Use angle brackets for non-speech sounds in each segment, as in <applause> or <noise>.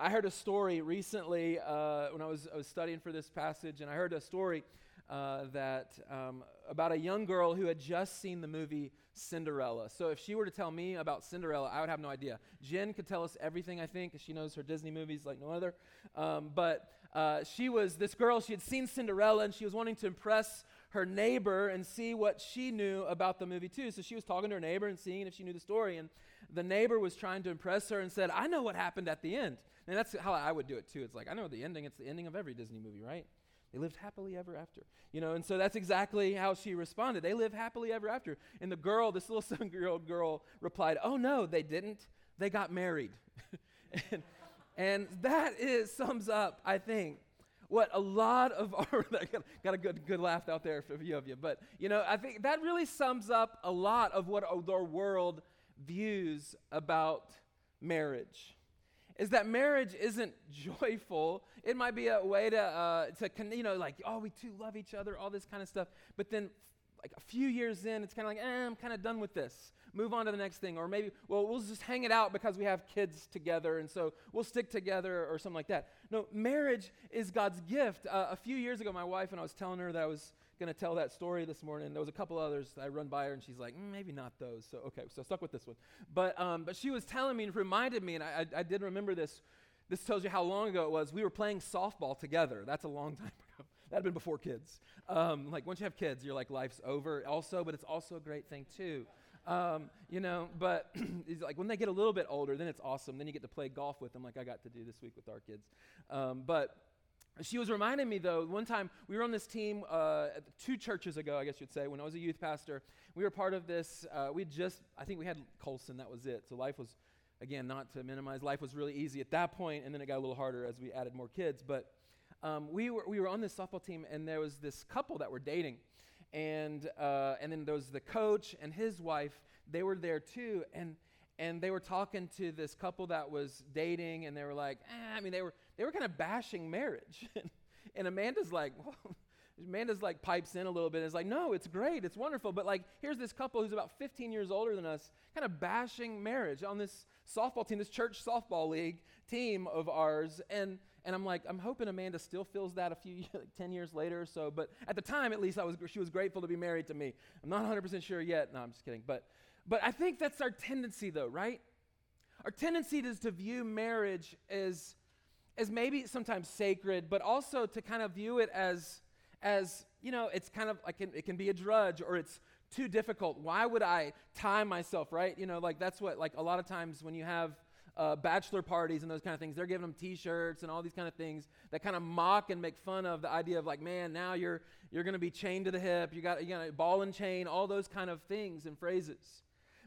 I heard a story recently uh, when I was, I was studying for this passage, and I heard a story uh, that um, about a young girl who had just seen the movie Cinderella. So if she were to tell me about Cinderella, I would have no idea. Jen could tell us everything, I think, because she knows her Disney movies like no other. Um, but uh, she was this girl, she had seen Cinderella, and she was wanting to impress her neighbor and see what she knew about the movie too. So she was talking to her neighbor and seeing if she knew the story. And the neighbor was trying to impress her and said, I know what happened at the end. And that's how I would do it too. It's like, I know the ending. It's the ending of every Disney movie, right? They lived happily ever after. You know, and so that's exactly how she responded. They live happily ever after. And the girl, this little <laughs> seven year old girl, replied, Oh, no, they didn't. They got married. <laughs> and, and that is, sums up, I think, what a lot of <laughs> our got a good good laugh out there for a few of you but you know i think that really sums up a lot of what our world views about marriage is that marriage isn't <laughs> joyful it might be a way to uh, to you know like oh we two love each other all this kind of stuff but then like a few years in it's kind of like eh, i'm kind of done with this move on to the next thing. Or maybe, well, we'll just hang it out because we have kids together, and so we'll stick together or something like that. No, marriage is God's gift. Uh, a few years ago, my wife and I was telling her that I was going to tell that story this morning. There was a couple others I run by her, and she's like, mm, maybe not those. So, okay, so stuck with this one. But, um, but she was telling me and reminded me, and I, I, I did remember this. This tells you how long ago it was. We were playing softball together. That's a long <laughs> time ago. that had been before kids. Um, like once you have kids, you're like life's over. Also, but it's also a great thing too. Um, you know, but <clears throat> like when they get a little bit older, then it's awesome. Then you get to play golf with them, like I got to do this week with our kids. Um, but she was reminding me though, one time we were on this team uh, two churches ago, I guess you'd say, when I was a youth pastor. We were part of this. Uh, we just, I think we had Colson, that was it. So life was, again, not to minimize, life was really easy at that point, and then it got a little harder as we added more kids. But um, we, were, we were on this softball team, and there was this couple that were dating and uh, and then there was the coach and his wife. They were there too, and and they were talking to this couple that was dating, and they were like, eh, I mean, they were they were kind of bashing marriage, <laughs> and Amanda's like, well, Amanda's like pipes in a little bit and is like, no, it's great, it's wonderful. But like, here's this couple who's about 15 years older than us, kind of bashing marriage on this softball team, this church softball league team of ours. And and I'm like, I'm hoping Amanda still feels that a few, <laughs> like 10 years later or so. But at the time, at least, I was, she was grateful to be married to me. I'm not 100% sure yet. No, I'm just kidding. But, but I think that's our tendency, though, right? Our tendency is to view marriage as, as maybe sometimes sacred, but also to kind of view it as, as you know, it's kind of like it can be a drudge or it's too difficult. Why would I tie myself, right? You know, like that's what, like a lot of times when you have uh, bachelor parties and those kind of things. They're giving them T-shirts and all these kind of things that kind of mock and make fun of the idea of like, man, now you're you're going to be chained to the hip. You got you got a ball and chain, all those kind of things and phrases.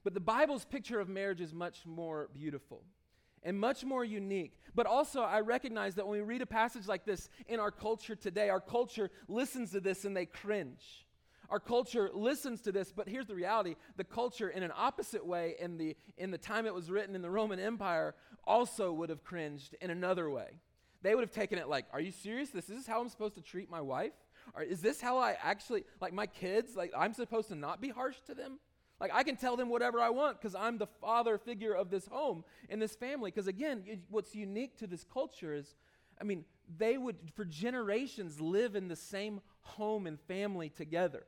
But the Bible's picture of marriage is much more beautiful and much more unique. But also, I recognize that when we read a passage like this in our culture today, our culture listens to this and they cringe. Our culture listens to this, but here's the reality the culture, in an opposite way, in the, in the time it was written in the Roman Empire, also would have cringed in another way. They would have taken it like, Are you serious? This is how I'm supposed to treat my wife? Or is this how I actually, like my kids, like I'm supposed to not be harsh to them? Like I can tell them whatever I want because I'm the father figure of this home and this family. Because again, what's unique to this culture is, I mean, they would for generations live in the same home and family together.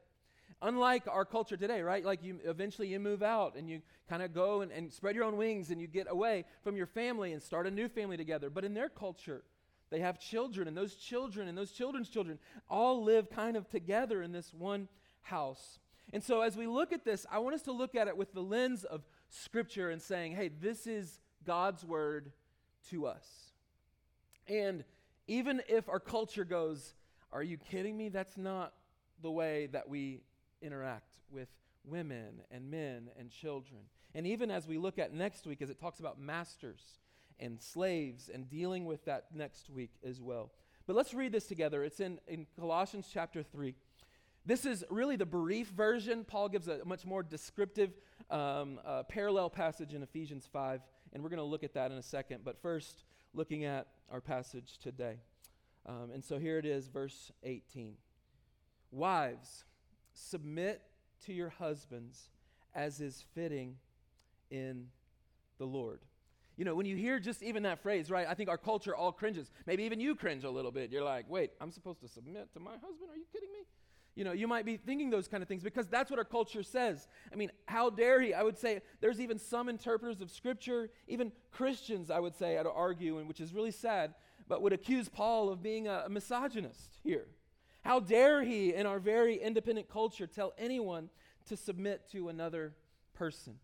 Unlike our culture today, right? Like you eventually you move out and you kind of go and, and spread your own wings and you get away from your family and start a new family together. But in their culture, they have children, and those children and those children's children all live kind of together in this one house. And so, as we look at this, I want us to look at it with the lens of Scripture and saying, hey, this is God's word to us. And even if our culture goes, are you kidding me? That's not the way that we interact with women and men and children. And even as we look at next week, as it talks about masters and slaves and dealing with that next week as well. But let's read this together. It's in, in Colossians chapter 3. This is really the brief version. Paul gives a much more descriptive um, uh, parallel passage in Ephesians 5, and we're going to look at that in a second. But first, looking at our passage today. Um, and so here it is, verse 18. Wives, submit to your husbands as is fitting in the Lord. You know, when you hear just even that phrase, right? I think our culture all cringes. Maybe even you cringe a little bit. You're like, wait, I'm supposed to submit to my husband? Are you kidding me? You know, you might be thinking those kind of things because that's what our culture says. I mean, how dare he? I would say there's even some interpreters of Scripture, even Christians, I would say, I'd argue, and which is really sad, but would accuse Paul of being a, a misogynist here. How dare he, in our very independent culture, tell anyone to submit to another person?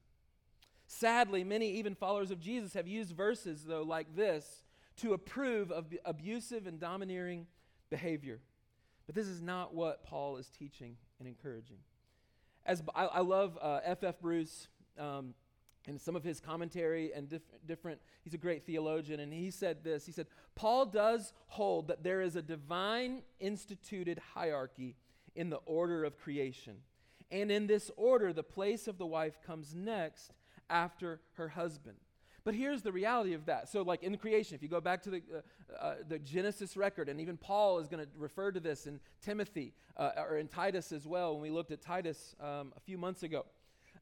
Sadly, many, even followers of Jesus, have used verses, though, like this to approve of abusive and domineering behavior. But this is not what Paul is teaching and encouraging. As I, I love F.F. Uh, F. Bruce um, and some of his commentary and diff- different, he's a great theologian, and he said this. He said, Paul does hold that there is a divine instituted hierarchy in the order of creation. And in this order, the place of the wife comes next after her husband. But here's the reality of that. So, like in creation, if you go back to the, uh, uh, the Genesis record, and even Paul is going to refer to this in Timothy uh, or in Titus as well, when we looked at Titus um, a few months ago.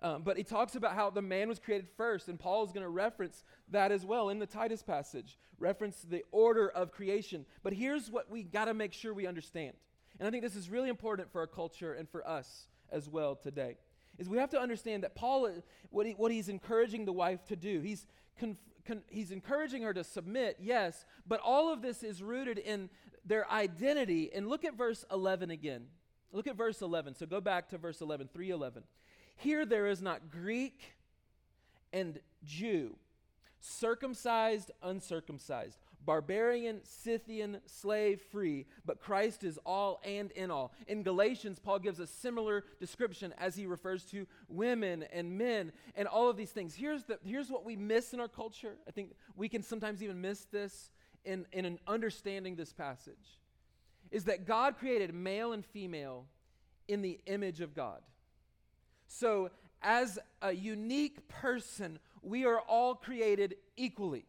Um, but he talks about how the man was created first, and Paul is going to reference that as well in the Titus passage, reference the order of creation. But here's what we got to make sure we understand. And I think this is really important for our culture and for us as well today is we have to understand that Paul, what, he, what he's encouraging the wife to do, he's, con, he's encouraging her to submit, yes, but all of this is rooted in their identity. And look at verse 11 again. Look at verse 11. So go back to verse 11, 311. Here there is not Greek and Jew, circumcised, uncircumcised, barbarian, Scythian, slave free, but Christ is all and in all. In Galatians, Paul gives a similar description as he refers to women and men and all of these things. Here's, the, here's what we miss in our culture. I think we can sometimes even miss this in, in an understanding this passage is that God created male and female in the image of God. So, as a unique person, we are all created equally.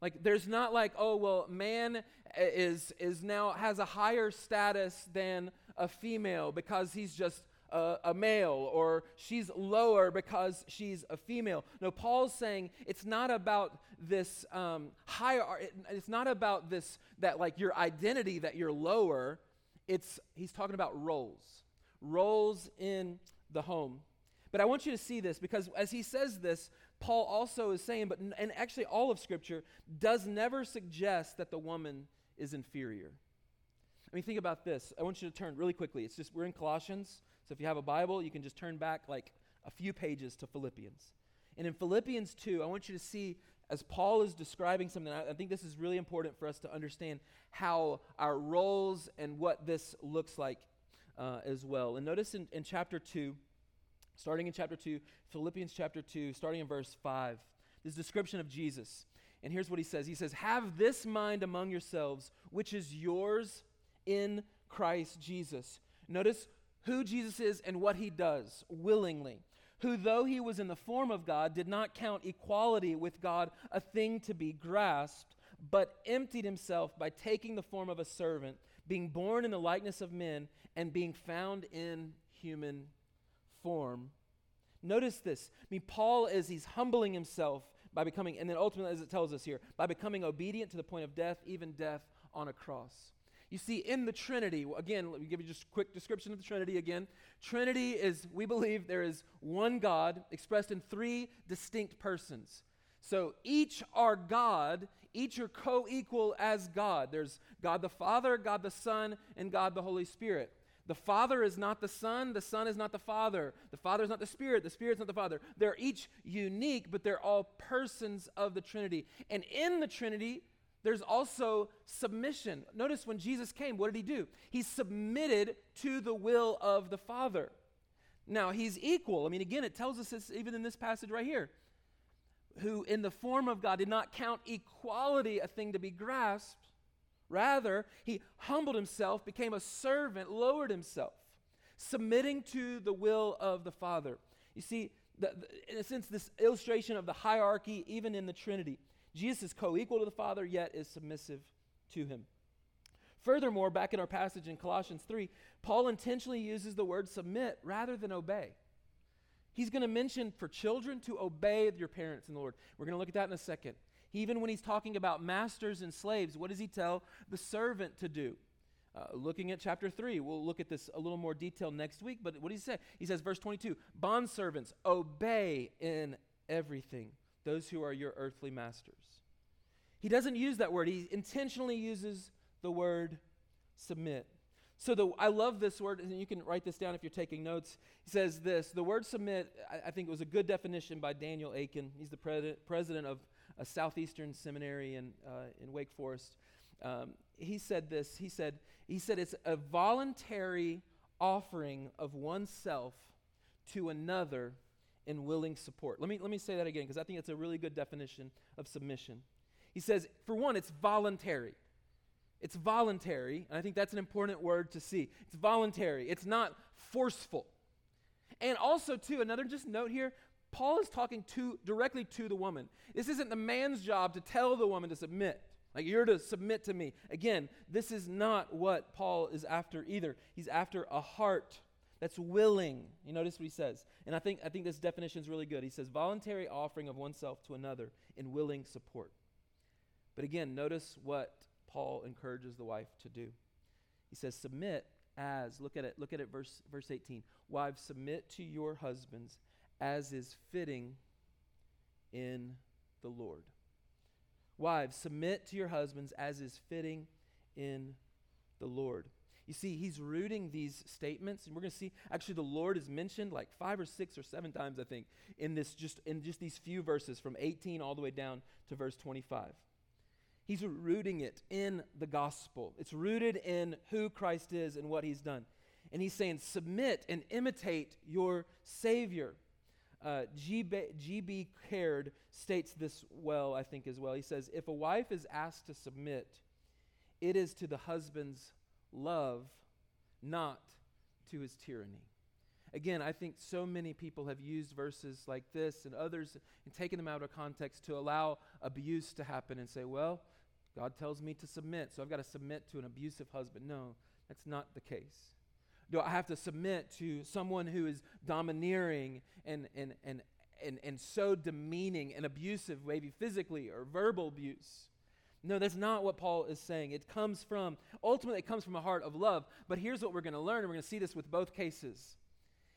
Like there's not like, oh well, man is is now has a higher status than a female because he's just a, a, male or she's lower because she's a female. No, Paul's saying it's not about this um, higher. It's not about this that like your identity that you're lower. It's he's talking about roles, roles in the home. But I want you to see this because as he says this, Paul also is saying, but and actually all of Scripture does never suggest that the woman is inferior. I mean, think about this. I want you to turn really quickly. It's just we're in Colossians, so if you have a Bible, you can just turn back like a few pages to Philippians. And in Philippians 2, I want you to see as Paul is describing something, I, think this is really important for us to understand how our roles and what this looks like uh, as well. And notice in, in chapter 2, starting in chapter 2, Philippians chapter 2, starting in verse 5, this description of Jesus. And here's what he says He says, Have this mind among yourselves, which is yours in Christ Jesus. Notice who Jesus is and what he does willingly. Who, though he was in the form of God, did not count equality with God a thing to be grasped, but emptied himself by taking the form of a servant, being born in the likeness of men, and being found in human form. Notice this. I mean, Paul, as he's humbling himself by becoming, and then ultimately, as it tells us here, by becoming obedient to the point of death, even death on a cross. You see, in the Trinity, again, let me give you just a quick description of the Trinity again. Trinity is, we believe, there is one God expressed in three distinct persons. So each are God, each are co equal as God. There's God the Father, God the Son, and God the Holy Spirit. The Father is not the Son, the Son is not the Father, the Father is not the Spirit, the Spirit is not the Father. They're each unique, but they're all persons of the Trinity. And in the Trinity, there's also submission. Notice when Jesus came, what did he do? He submitted to the will of the Father. Now, he's equal. I mean, again, it tells us this even in this passage right here. Who, in the form of God, did not count equality a thing to be grasped, Rather, he humbled himself, became a servant, lowered himself, submitting to the will of the Father. You see, the, the, in a sense, this illustration of the hierarchy, even in the Trinity, Jesus is co equal to the Father, yet is submissive to him. Furthermore, back in our passage in Colossians 3, Paul intentionally uses the word submit rather than obey. He's going to mention for children to obey your parents in the Lord. We're going to look at that in a second. Even when he's talking about masters and slaves, what does he tell the servant to do? Uh, looking at chapter 3, we'll look at this a little more detail next week, but what does he say? He says, verse 22 Bondservants, obey in everything those who are your earthly masters. He doesn't use that word, he intentionally uses the word submit. So the, I love this word, and you can write this down if you're taking notes. He says this the word submit, I, I think it was a good definition by Daniel Akin. He's the pre- president of a Southeastern seminary in, uh, in Wake Forest. Um, he said this he said, he said it's a voluntary offering of oneself to another in willing support. Let me, let me say that again because I think it's a really good definition of submission. He says, for one, it's voluntary. It's voluntary, and I think that's an important word to see. It's voluntary, it's not forceful. And also, too, another just note here Paul is talking to directly to the woman. This isn't the man's job to tell the woman to submit. Like you're to submit to me. Again, this is not what Paul is after either. He's after a heart that's willing. You notice what he says. And I think I think this definition is really good. He says voluntary offering of oneself to another in willing support. But again, notice what Paul encourages the wife to do. He says, Submit as, look at it, look at it, verse, verse 18. Wives, submit to your husbands as is fitting in the Lord. Wives, submit to your husbands as is fitting in the Lord. You see, he's rooting these statements, and we're going to see actually the Lord is mentioned like five or six or seven times, I think, in this just in just these few verses from 18 all the way down to verse 25. He's rooting it in the gospel. It's rooted in who Christ is and what he's done. And he's saying, submit and imitate your Savior. Uh, G.B. Caird states this well, I think, as well. He says, If a wife is asked to submit, it is to the husband's love, not to his tyranny. Again, I think so many people have used verses like this and others and taken them out of context to allow abuse to happen and say, well, God tells me to submit, so I've got to submit to an abusive husband. No, that's not the case. Do I have to submit to someone who is domineering and, and, and, and, and so demeaning and abusive, maybe physically or verbal abuse? No, that's not what Paul is saying. It comes from, ultimately, it comes from a heart of love. But here's what we're going to learn, and we're going to see this with both cases,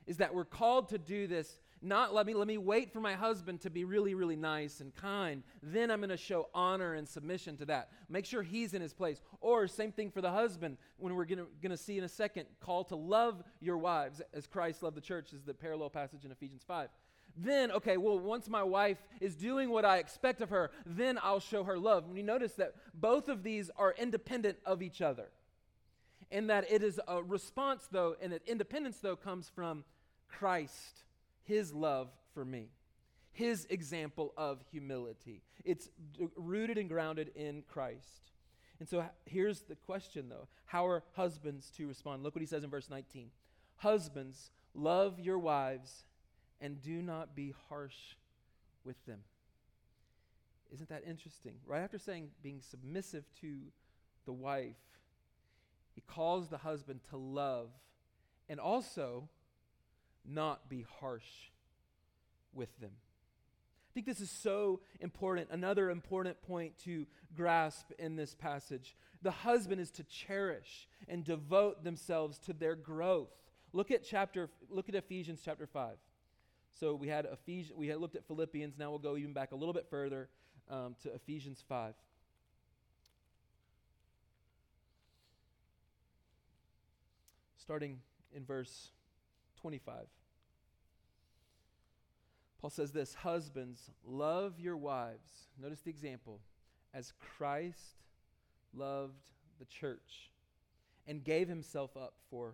is that we're called to do this not let me let me wait for my husband to be really really nice and kind. Then i'm going to show honor and submission to that. Make sure he's in his place. Or same thing for the husband. When we're going to see in a second call to love your wives as christ loved the church is the parallel passage in ephesians 5 then okay well once my wife is doing what i expect of her then i'll show her love. And you notice that both of these are independent of each other. And that it is a response though and that independence though comes from christ his love for me, his example of humility. It's rooted and grounded in Christ. And so here's the question, though How are husbands to respond? Look what he says in verse 19 Husbands, love your wives and do not be harsh with them. Isn't that interesting? Right after saying being submissive to the wife, he calls the husband to love and also not be harsh with them. I think this is so important. Another important point to grasp in this passage. The husband is to cherish and devote themselves to their growth. Look at chapter look at Ephesians chapter 5. So we had Ephesians, we had looked at Philippians, now we'll go even back a little bit further um, to Ephesians 5. Starting in verse 25. Paul says this Husbands, love your wives. Notice the example as Christ loved the church and gave himself up for.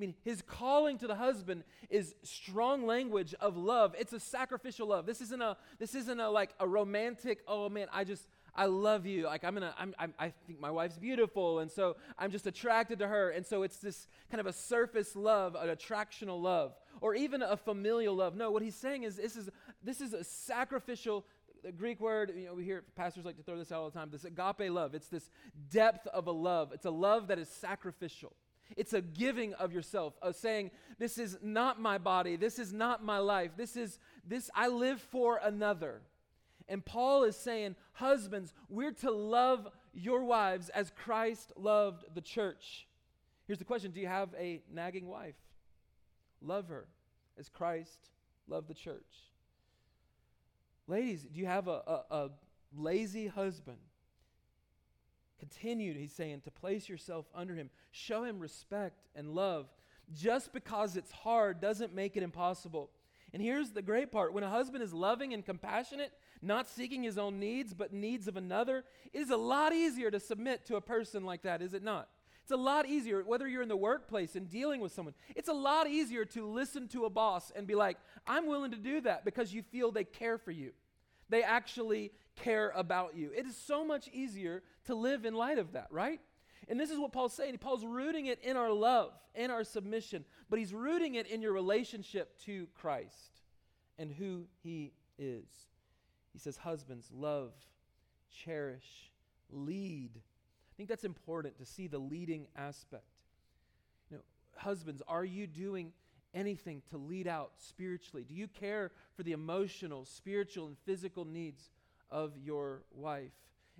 I mean, his calling to the husband is strong language of love. It's a sacrificial love. This isn't a this isn't a like a romantic, oh man, I just I love you. Like I'm gonna, I'm, I'm, i think my wife's beautiful, and so I'm just attracted to her. And so it's this kind of a surface love, an attractional love, or even a familial love. No, what he's saying is this is this is a sacrificial. The Greek word, you know, we hear pastors like to throw this out all the time. This agape love. It's this depth of a love. It's a love that is sacrificial. It's a giving of yourself, of saying, This is not my body, this is not my life, this is this I live for another. And Paul is saying, Husbands, we're to love your wives as Christ loved the church. Here's the question Do you have a nagging wife? Love her as Christ loved the church. Ladies, do you have a, a, a lazy husband? Continue, he's saying, to place yourself under him. Show him respect and love. Just because it's hard doesn't make it impossible. And here's the great part when a husband is loving and compassionate, not seeking his own needs, but needs of another, it is a lot easier to submit to a person like that, is it not? It's a lot easier, whether you're in the workplace and dealing with someone, it's a lot easier to listen to a boss and be like, I'm willing to do that because you feel they care for you. They actually care about you. It is so much easier to live in light of that, right? And this is what Paul's saying. Paul's rooting it in our love, in our submission, but he's rooting it in your relationship to Christ and who he is. He says, Husbands, love, cherish, lead. I think that's important to see the leading aspect. You know, husbands, are you doing anything to lead out spiritually? Do you care for the emotional, spiritual, and physical needs of your wife?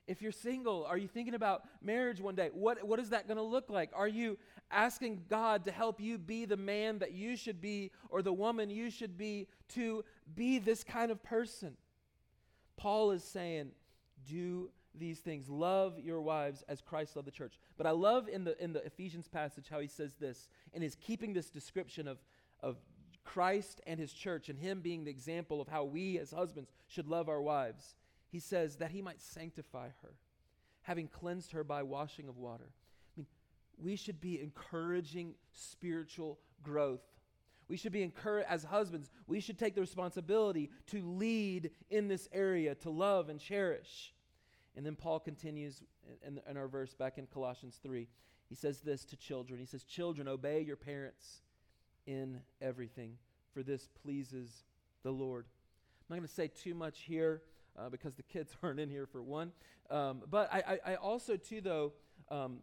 If you're single, are you thinking about marriage one day? What, what is that going to look like? Are you asking God to help you be the man that you should be or the woman you should be to be this kind of person? Paul is saying, do these things. Love your wives as Christ loved the church. But I love in the, in the Ephesians passage how he says this and is keeping this description of, of Christ and his church and him being the example of how we as husbands should love our wives. He says that he might sanctify her, having cleansed her by washing of water. I mean, we should be encouraging spiritual growth we should be encouraged as husbands. We should take the responsibility to lead in this area, to love and cherish. And then Paul continues in, in our verse back in Colossians 3. He says this to children. He says, Children, obey your parents in everything, for this pleases the Lord. I'm not going to say too much here uh, because the kids <laughs> aren't in here for one. Um, but I, I, I, also, too, though, um,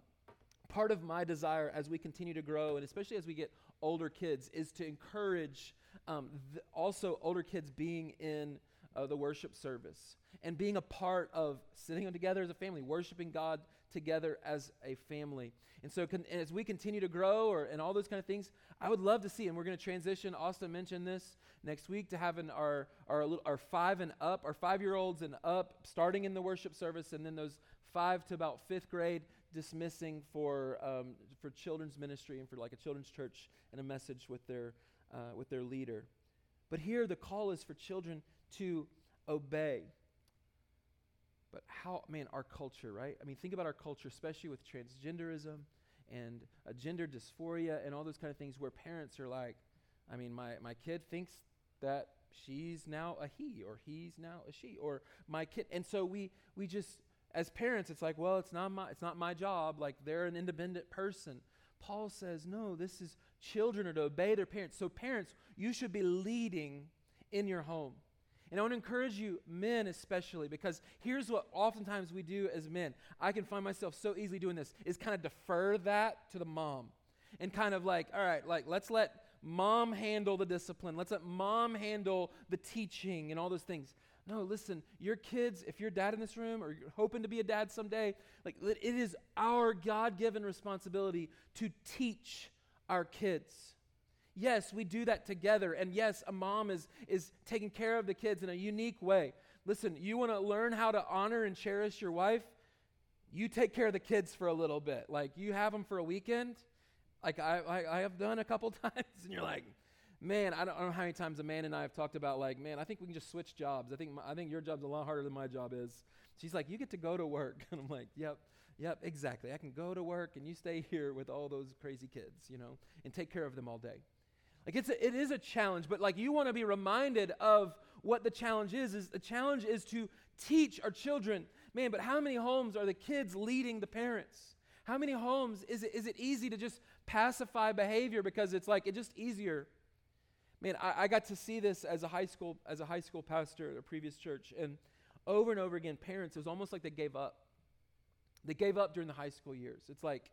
part of my desire as we continue to grow, and especially as we get older kids is to encourage um, th- also older kids being in uh, the worship service and being a part of sitting together as a family, worshiping God together as a family. And so, con- as we continue to grow or, and all those kind of things, I would love to see, and we're going to transition. Austin mentioned this next week to having our, our, our five and up, our five year olds and up, starting in the worship service, and then those five to about fifth grade dismissing for, um, for children's ministry and for like a children's church and a message with their, uh, with their leader. But here the call is for children to obey. But how, man, our culture, right? I mean, think about our culture, especially with transgenderism and uh, gender dysphoria and all those kind of things where parents are like, I mean, my, my kid thinks that she's now a he or he's now a she or my kid. And so we, we just, as parents, it's like, well, it's not my, it's not my job. Like they're an independent person. Paul says, no, this is children are to obey their parents. So, parents, you should be leading in your home. And I want to encourage you, men especially, because here's what oftentimes we do as men. I can find myself so easily doing this, is kind of defer that to the mom. And kind of like, all right, like let's let mom handle the discipline. Let's let mom handle the teaching and all those things. No, listen, your kids, if you're dad in this room or you're hoping to be a dad someday, like it is our God given responsibility to teach our kids. Yes, we do that together. And yes, a mom is, is taking care of the kids in a unique way. Listen, you want to learn how to honor and cherish your wife? You take care of the kids for a little bit. Like you have them for a weekend, like I, I, I have done a couple <laughs> times, and you're like, man, I don't, I don't know how many times a man and I have talked about like, man, I think we can just switch jobs. I think my, I think your job's a lot harder than my job is. She's like, you get to go to work, <laughs> and I'm like, yep, yep, exactly. I can go to work, and you stay <laughs> here with all those crazy kids, you know, and take care of them all day. Like it's a, it is a challenge, but like you want to be reminded of what the challenge is. Is the challenge is to teach our children, man. But how many homes are the kids leading the parents? How many homes is it, is it easy to just pacify behavior because it's like it's just easier man I, I, got to see this as a high school as a high school pastor at a previous church and over and over again parents it was almost like they gave up they gave up during the high school years it's like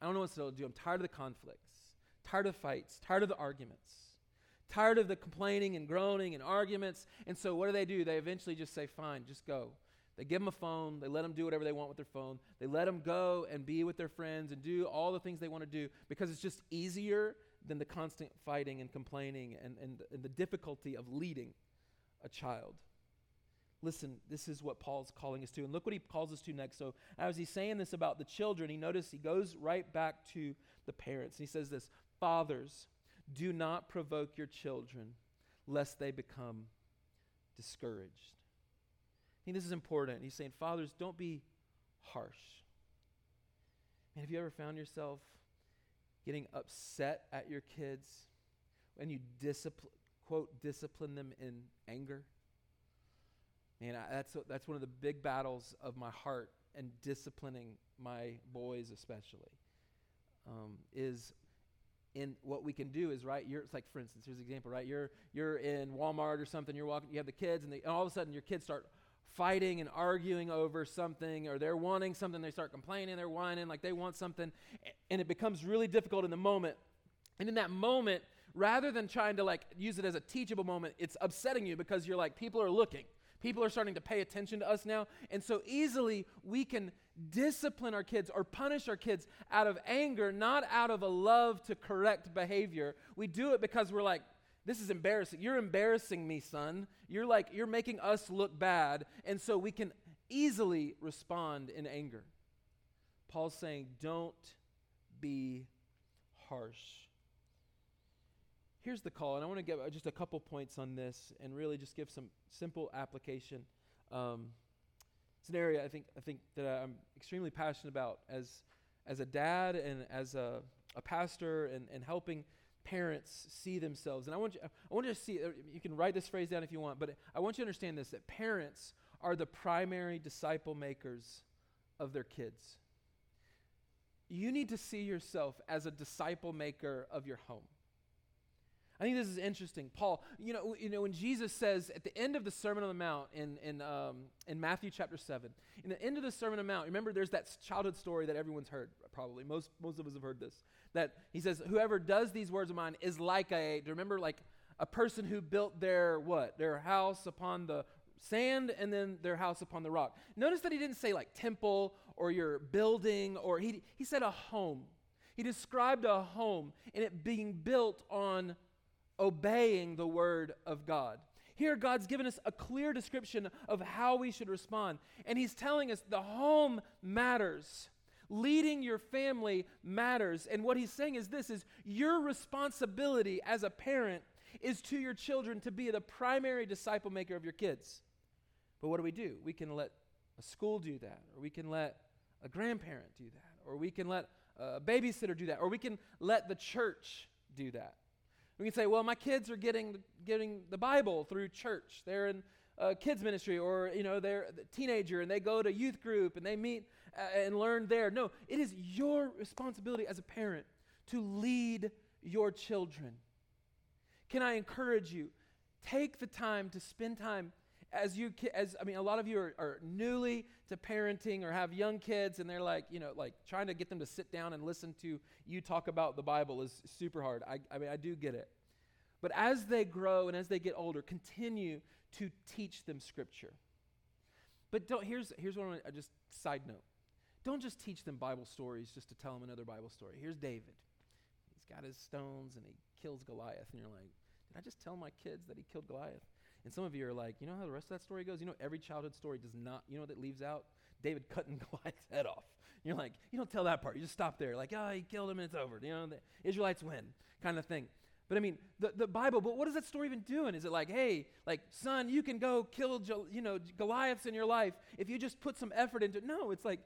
i don't know what to do i'm tired of the conflicts tired of fights tired of the arguments tired of the complaining and groaning and arguments and so what do they do they eventually just say fine just go they give them a phone. They let them do whatever they want with their phone. They let them go and be with their friends and do all the things they want to do because it's just easier than the constant fighting and complaining and, and, and the difficulty of leading a child. Listen, this is what Paul's calling us to. And look what he calls us to next. So, as he's saying this about the children, he notices he goes right back to the parents. He says this Fathers, do not provoke your children, lest they become discouraged. I think this is important. He's saying, Fathers, don't be harsh. And have you ever found yourself getting upset at your kids when you discipline, quote, discipline them in anger? Man, I, that's, that's one of the big battles of my heart and disciplining my boys, especially, um, is in what we can do is right you're it's like for instance here's an example right? You're you're in walmart or something you're walking you have the kids and, they, and all of a sudden your kids start fighting and arguing over something or they're wanting something they start complaining they're whining like they want something and it becomes really difficult in the moment. And in that moment rather than trying to like use it as a teachable moment it's upsetting you because you're like people are looking people are starting to pay attention to us now and so easily we can discipline our kids or punish our kids out of anger not out of a love to correct behavior we do it because we're like this is embarrassing. You're embarrassing me, son. You're like, you're making us look bad. And so we can easily respond in anger. Paul's saying, don't be harsh. Here's the call, and I want to give just a couple points on this and really just give some simple application. Um, it's an area I think, I think that I'm extremely passionate about as, as a dad and as a, a pastor and, and helping parents see themselves. And I want you, I want you to see, uh, you can write this phrase down if you want, but I want you to understand this that parents are the primary disciple makers of their kids. You need to see yourself as a disciple maker of your home. I think this is interesting. Paul, you know, you know when Jesus says at the end of the Sermon on the Mount in, in, um, in Matthew chapter 7, in the end of the Sermon on the Mount, remember there's that childhood story that everyone's heard, probably. Most, most of us have heard this. That he says, whoever does these words of mine is like a, do you remember like a person who built their what? Their house upon the sand and then their house upon the rock. Notice that he didn't say like temple or your building or he, he said a home. He described a home and it being built on obeying the word of God. Here, God's given us a clear description of how we should respond. And He's telling us the home matters. Leading your family matters. And what He's saying is this is your responsibility as a parent is to your children to be the primary disciple maker of your kids. But what do we do? We can let a school do that, or we can let a grandparent do that, or we can let a babysitter do that, or we can let the church do that. We can say, well, my kids are getting, getting the Bible through church. They're in kids ministry or, you know, they're a teenager and they go to youth group and they meet uh, and learn there. No, it is your responsibility as a parent to lead your children. Can I encourage you? Take the time to spend time as you as i mean a lot of you are, are, newly to parenting or have young kids and they're like you know like trying to get them to sit down and listen to you talk about the bible is super hard. I, I mean i do get it. But as they grow and as they get older continue to teach them scripture. But don't here's here's one i just side note. Don't just teach them bible stories just to tell them another bible story. Here's david. He's got his stones and he kills goliath. And you're like did i just tell my kids that he killed goliath and some of you are like, you know how the rest of that story goes? You know, every childhood story does not, you know that leaves out? David cutting <laughs> Goliath's head off. You're like, you don't tell that part. You just stop there. Like, oh, he killed him and it's over. You know, the Israelites win kind of thing. But I mean, the, the Bible, but what is that story even doing? Is it like, hey, like, son, you can go kill, you know, Goliaths in your life if you just put some effort into it? No, it's like,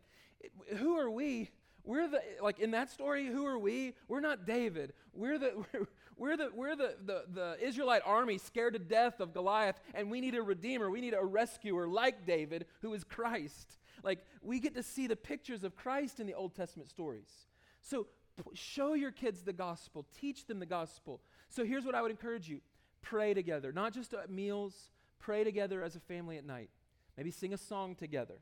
who are we? We're the, like, in that story, who are we? We're not David. We're the, we're, <laughs> we're the, we're the, the, the Israelite army scared to death of Goliath, and we need a redeemer. We need a rescuer like David, who is Christ. Like, we get to see the pictures of Christ in the Old Testament stories. So, show your kids the gospel, teach them the gospel. So here's what I would encourage you pray together, not just at meals, pray together as a family at night. Maybe sing a song together.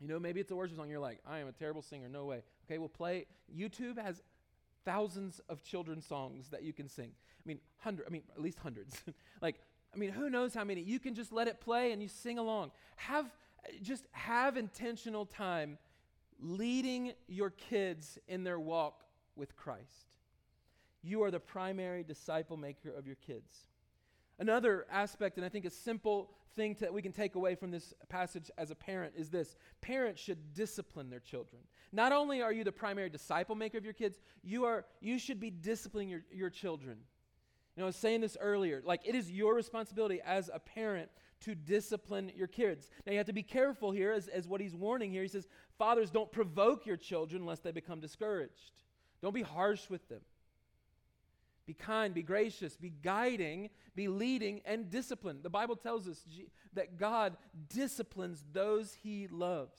You know, maybe it's a worship song. You're like, I am a terrible singer. No way. Okay, we'll play. YouTube has thousands of children's songs that you can sing. I mean, hundred. I mean, at least hundreds. <laughs> like, I mean, who knows how many? You can just let it play and you sing along. Have just have intentional time leading your kids in their walk with Christ. You are the primary disciple maker of your kids. Another aspect, and I think a simple thing that we can take away from this passage as a parent is this parents should discipline their children. Not only are you the primary disciple maker of your kids, you, are, you should be disciplining your, your children. You know, I was saying this earlier. Like, it is your responsibility as a parent to discipline your kids. Now, you have to be careful here, as, as what he's warning here. He says, Fathers, don't provoke your children lest they become discouraged. Don't be harsh with them. Be kind, be gracious, be guiding, be leading, and discipline. The Bible tells us that God disciplines those he loves.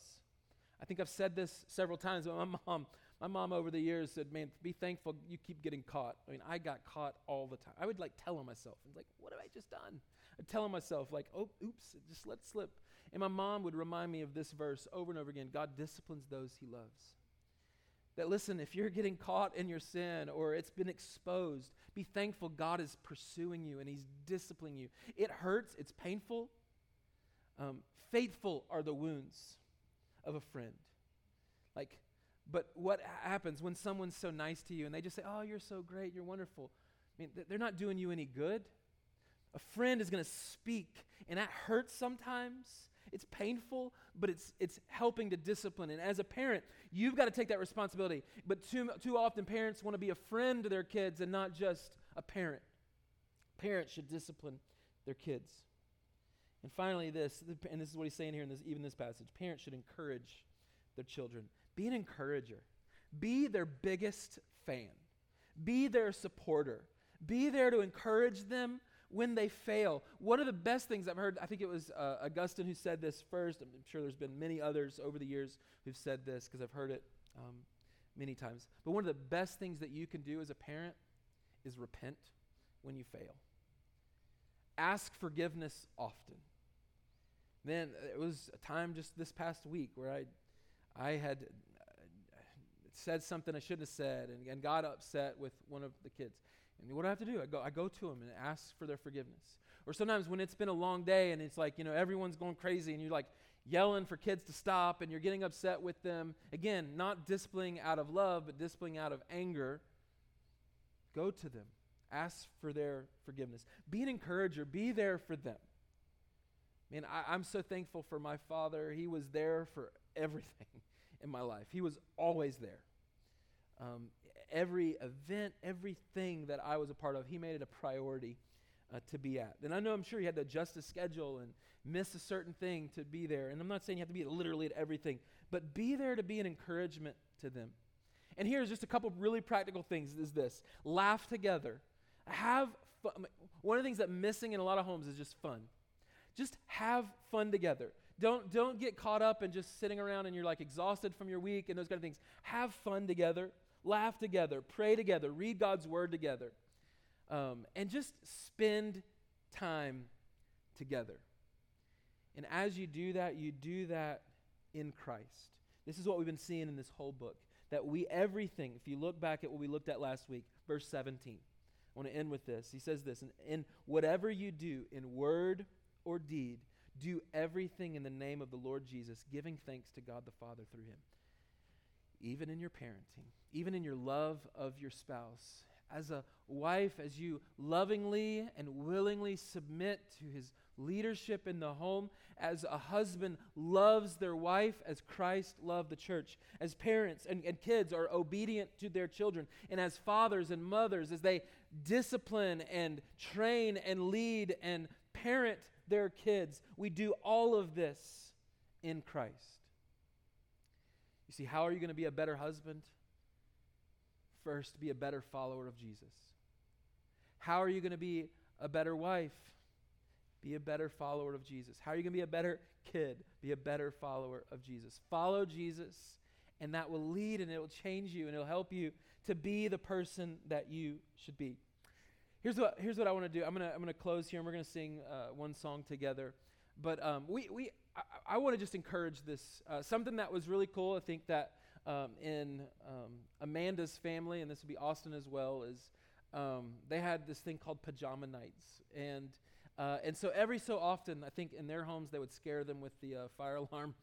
I think I've said this several times, but my mom, my mom over the years said, Man, be thankful you keep getting caught. I mean, I got caught all the time. I would like tell on myself. I like, what have I just done? I'd tell myself, like, oh, oops, just let slip. And my mom would remind me of this verse over and over again God disciplines those he loves. That listen, if you're getting caught in your sin or it's been exposed, be thankful God is pursuing you and He's disciplining you. It hurts, it's painful. Um, faithful are the wounds of a friend. Like, but what happens when someone's so nice to you and they just say, Oh, you're so great, you're wonderful? I mean, they're not doing you any good. A friend is going to speak, and that hurts sometimes. It's painful, but it's, it's helping to discipline. And as a parent, you've got to take that responsibility. But too, too often, parents want to be a friend to their kids and not just a parent. Parents should discipline their kids. And finally, this, and this is what he's saying here in this, even this passage parents should encourage their children. Be an encourager, be their biggest fan, be their supporter, be there to encourage them when they fail. One of the best things I've heard, I think it was uh, Augustine who said this first. I'm sure there's been many others over the years who've said this because I've heard it um, many times. But one of the best things that you can do as a parent is repent when you fail. Ask forgiveness often. Then it was a time just this past week where I, I had uh, said something I shouldn't have said and, and got upset with one of the kids. And what do I have to do? I go, I go to them and ask for their forgiveness. Or sometimes when it's been a long day and it's like, you know, everyone's going crazy and you're like yelling for kids to stop and you're getting upset with them. Again, not disciplining out of love, but disciplining out of anger. Go to them. Ask for their forgiveness. Be an encourager. Be there for them. Man, I, I'm so thankful for my father. He was there for everything <laughs> in my life, he was always there. Um, every event, everything that I was a part of, he made it a priority uh, to be at. And I know I'm sure he had to adjust his schedule and miss a certain thing to be there. And I'm not saying you have to be literally at everything, but be there to be an encouragement to them. And here's just a couple really practical things is this. Laugh together. Have fun. One of the things that missing in a lot of homes is just fun. Just have fun together. Don't, don't get caught up in just sitting around and you're like exhausted from your week and those kind of things. Have fun together laugh together, pray together, read God's word together, um, and just spend time together. And as you do that, you do that in Christ. This is what we've been seeing in this whole book. That we, everything, if you look back at what we looked at last week, verse 17, I want to end with this. He says this, and, and whatever you do in word or deed, do everything in the name of the Lord Jesus, giving thanks to God the Father through him even in your parenting, even in your love of your spouse, as a wife, as you lovingly and willingly submit to his leadership in the home, as a husband loves their wife as Christ loved the church, as parents and, and kids are obedient to their children, and as fathers and mothers, as they discipline and train and lead and parent their kids, we do all of this in Christ. You see, how are you going to be a better husband? First, be a better follower of Jesus. How are you going to be a better wife? Be a better follower of Jesus. How are you going to be a better kid? Be a better follower of Jesus. Follow Jesus, and that will lead and it will change you and it'll help you to be the person that you should be. Here's what, here's what I want to do. I'm going to I'm gonna close here and we're going to sing uh, one song together. But um, we, we, I, I want to just encourage this. Uh, something that was really cool, I think that um, in um, Amanda's family, and this would be Austin as well, is um, they had this thing called pajama nights. And uh, and so every so often, I think in their homes, they would scare them with the uh, fire <laughs> alarm.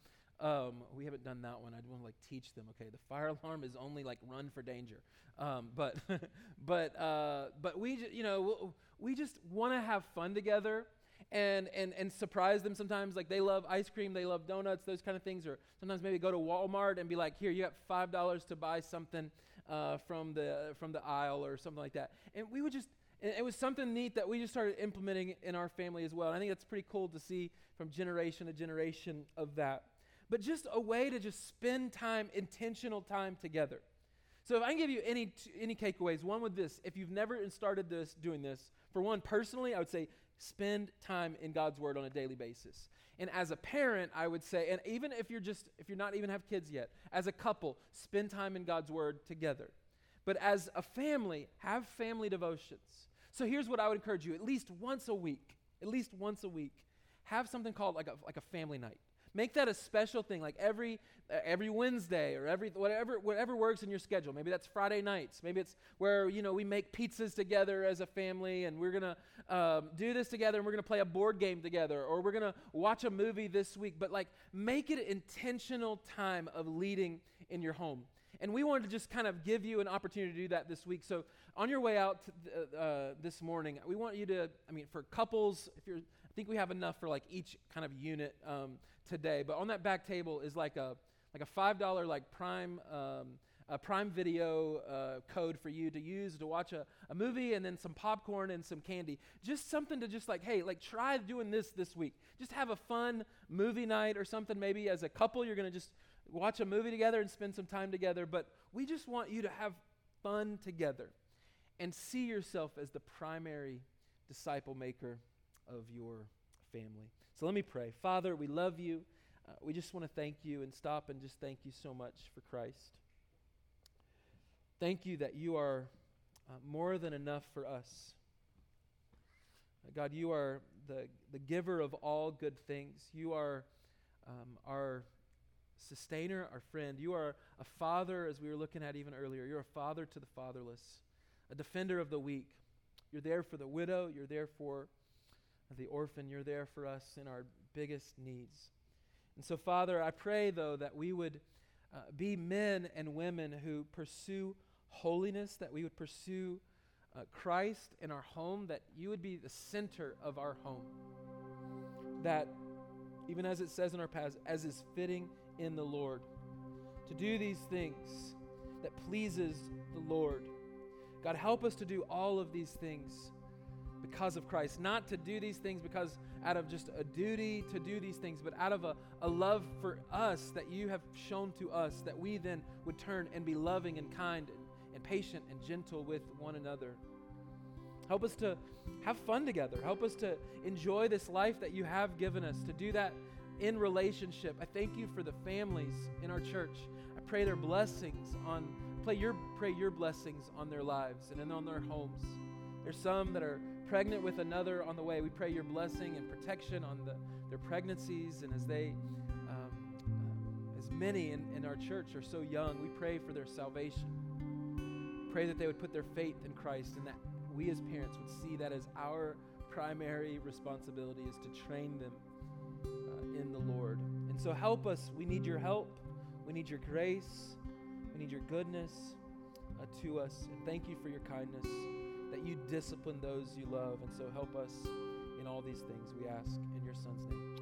Um, we haven't done that one. I'd want to like teach them. Okay, the fire <laughs> alarm is only like run for danger. Um, but <laughs> but uh, but we ju- you know we just want to have fun together and and and surprise them sometimes. Like they love ice cream, they love donuts, those kind of things. Or sometimes maybe go to Walmart and be like, here, you got five dollars to buy something uh, from the from the aisle or something like that. And we would just it was something neat that we just started implementing in our family as well. And I think that's pretty cool to see from generation to generation of that. But just a way to just spend time, intentional time together. So if I can give you any any takeaways, one with this: if you've never started this doing this, for one, personally, I would say spend time in God's Word on a daily basis. And as a parent, I would say, and even if you're just if you're not even have kids yet, as a couple, spend time in God's Word together. But as a family, have family devotions. So here's what I would encourage you at least once a week, at least once a week, have something called like a, like a family night. Make that a special thing, like every uh, every Wednesday or every whatever whatever works in your schedule. Maybe that's Friday nights. Maybe it's where you know we make pizzas together as a family, and we're gonna um, do this together, and we're gonna play a board game together, or we're gonna watch a movie this week. But like, make it intentional time of leading in your home. And we wanted to just kind of give you an opportunity to do that this week. So on your way out th- uh, this morning, we want you to, I mean, for couples, if you're, I think we have enough for like each kind of unit um, today. But on that back table is like a like a five dollar like prime. Um, a prime video uh, code for you to use to watch a, a movie and then some popcorn and some candy just something to just like hey like try doing this this week just have a fun movie night or something maybe as a couple you're to just watch a movie together and spend some time together, but we just want you to have fun together and see yourself as the primary disciple maker of your family. So let me pray. Father, we love you. Uh, we just want to thank you and stop and just thank you so much for Christ. Thank you that you are uh, more than enough for us. Uh, God, you are the, the giver of all good things. You are um, our sustainer, our friend. You are a father, as we were looking at even earlier. You're a father to the fatherless, a defender of the weak. You're there for the widow. You're there for the orphan. You're there for us in our biggest needs. And so, Father, I pray, though, that we would uh, be men and women who pursue holiness, that we would pursue uh, Christ in our home, that you would be the center of our home. That, even as it says in our past, as is fitting in the Lord, to do these things that pleases the Lord. God, help us to do all of these things because of Christ, not to do these things because out of just a duty to do these things, but out of a, a love for us that you have shown to us, that we then would turn and be loving and kind and, and patient and gentle with one another. Help us to have fun together. Help us to enjoy this life that you have given us, to do that in relationship. I thank you for the families in our church. I pray their blessings on pray your pray your blessings on their lives and on their homes. There's some that are pregnant with another on the way. We pray your blessing and protection on the, their pregnancies and as they um, uh, as many in, in our church are so young, we pray for their salvation. Pray that they would put their faith in Christ and that we as parents would see that as our primary responsibility is to train them in the Lord. And so help us. We need your help. We need your grace. We need your goodness. uh, to us. And thank you for your kindness, that you discipline those you love. And so help us in all these things, we ask in your Son's name.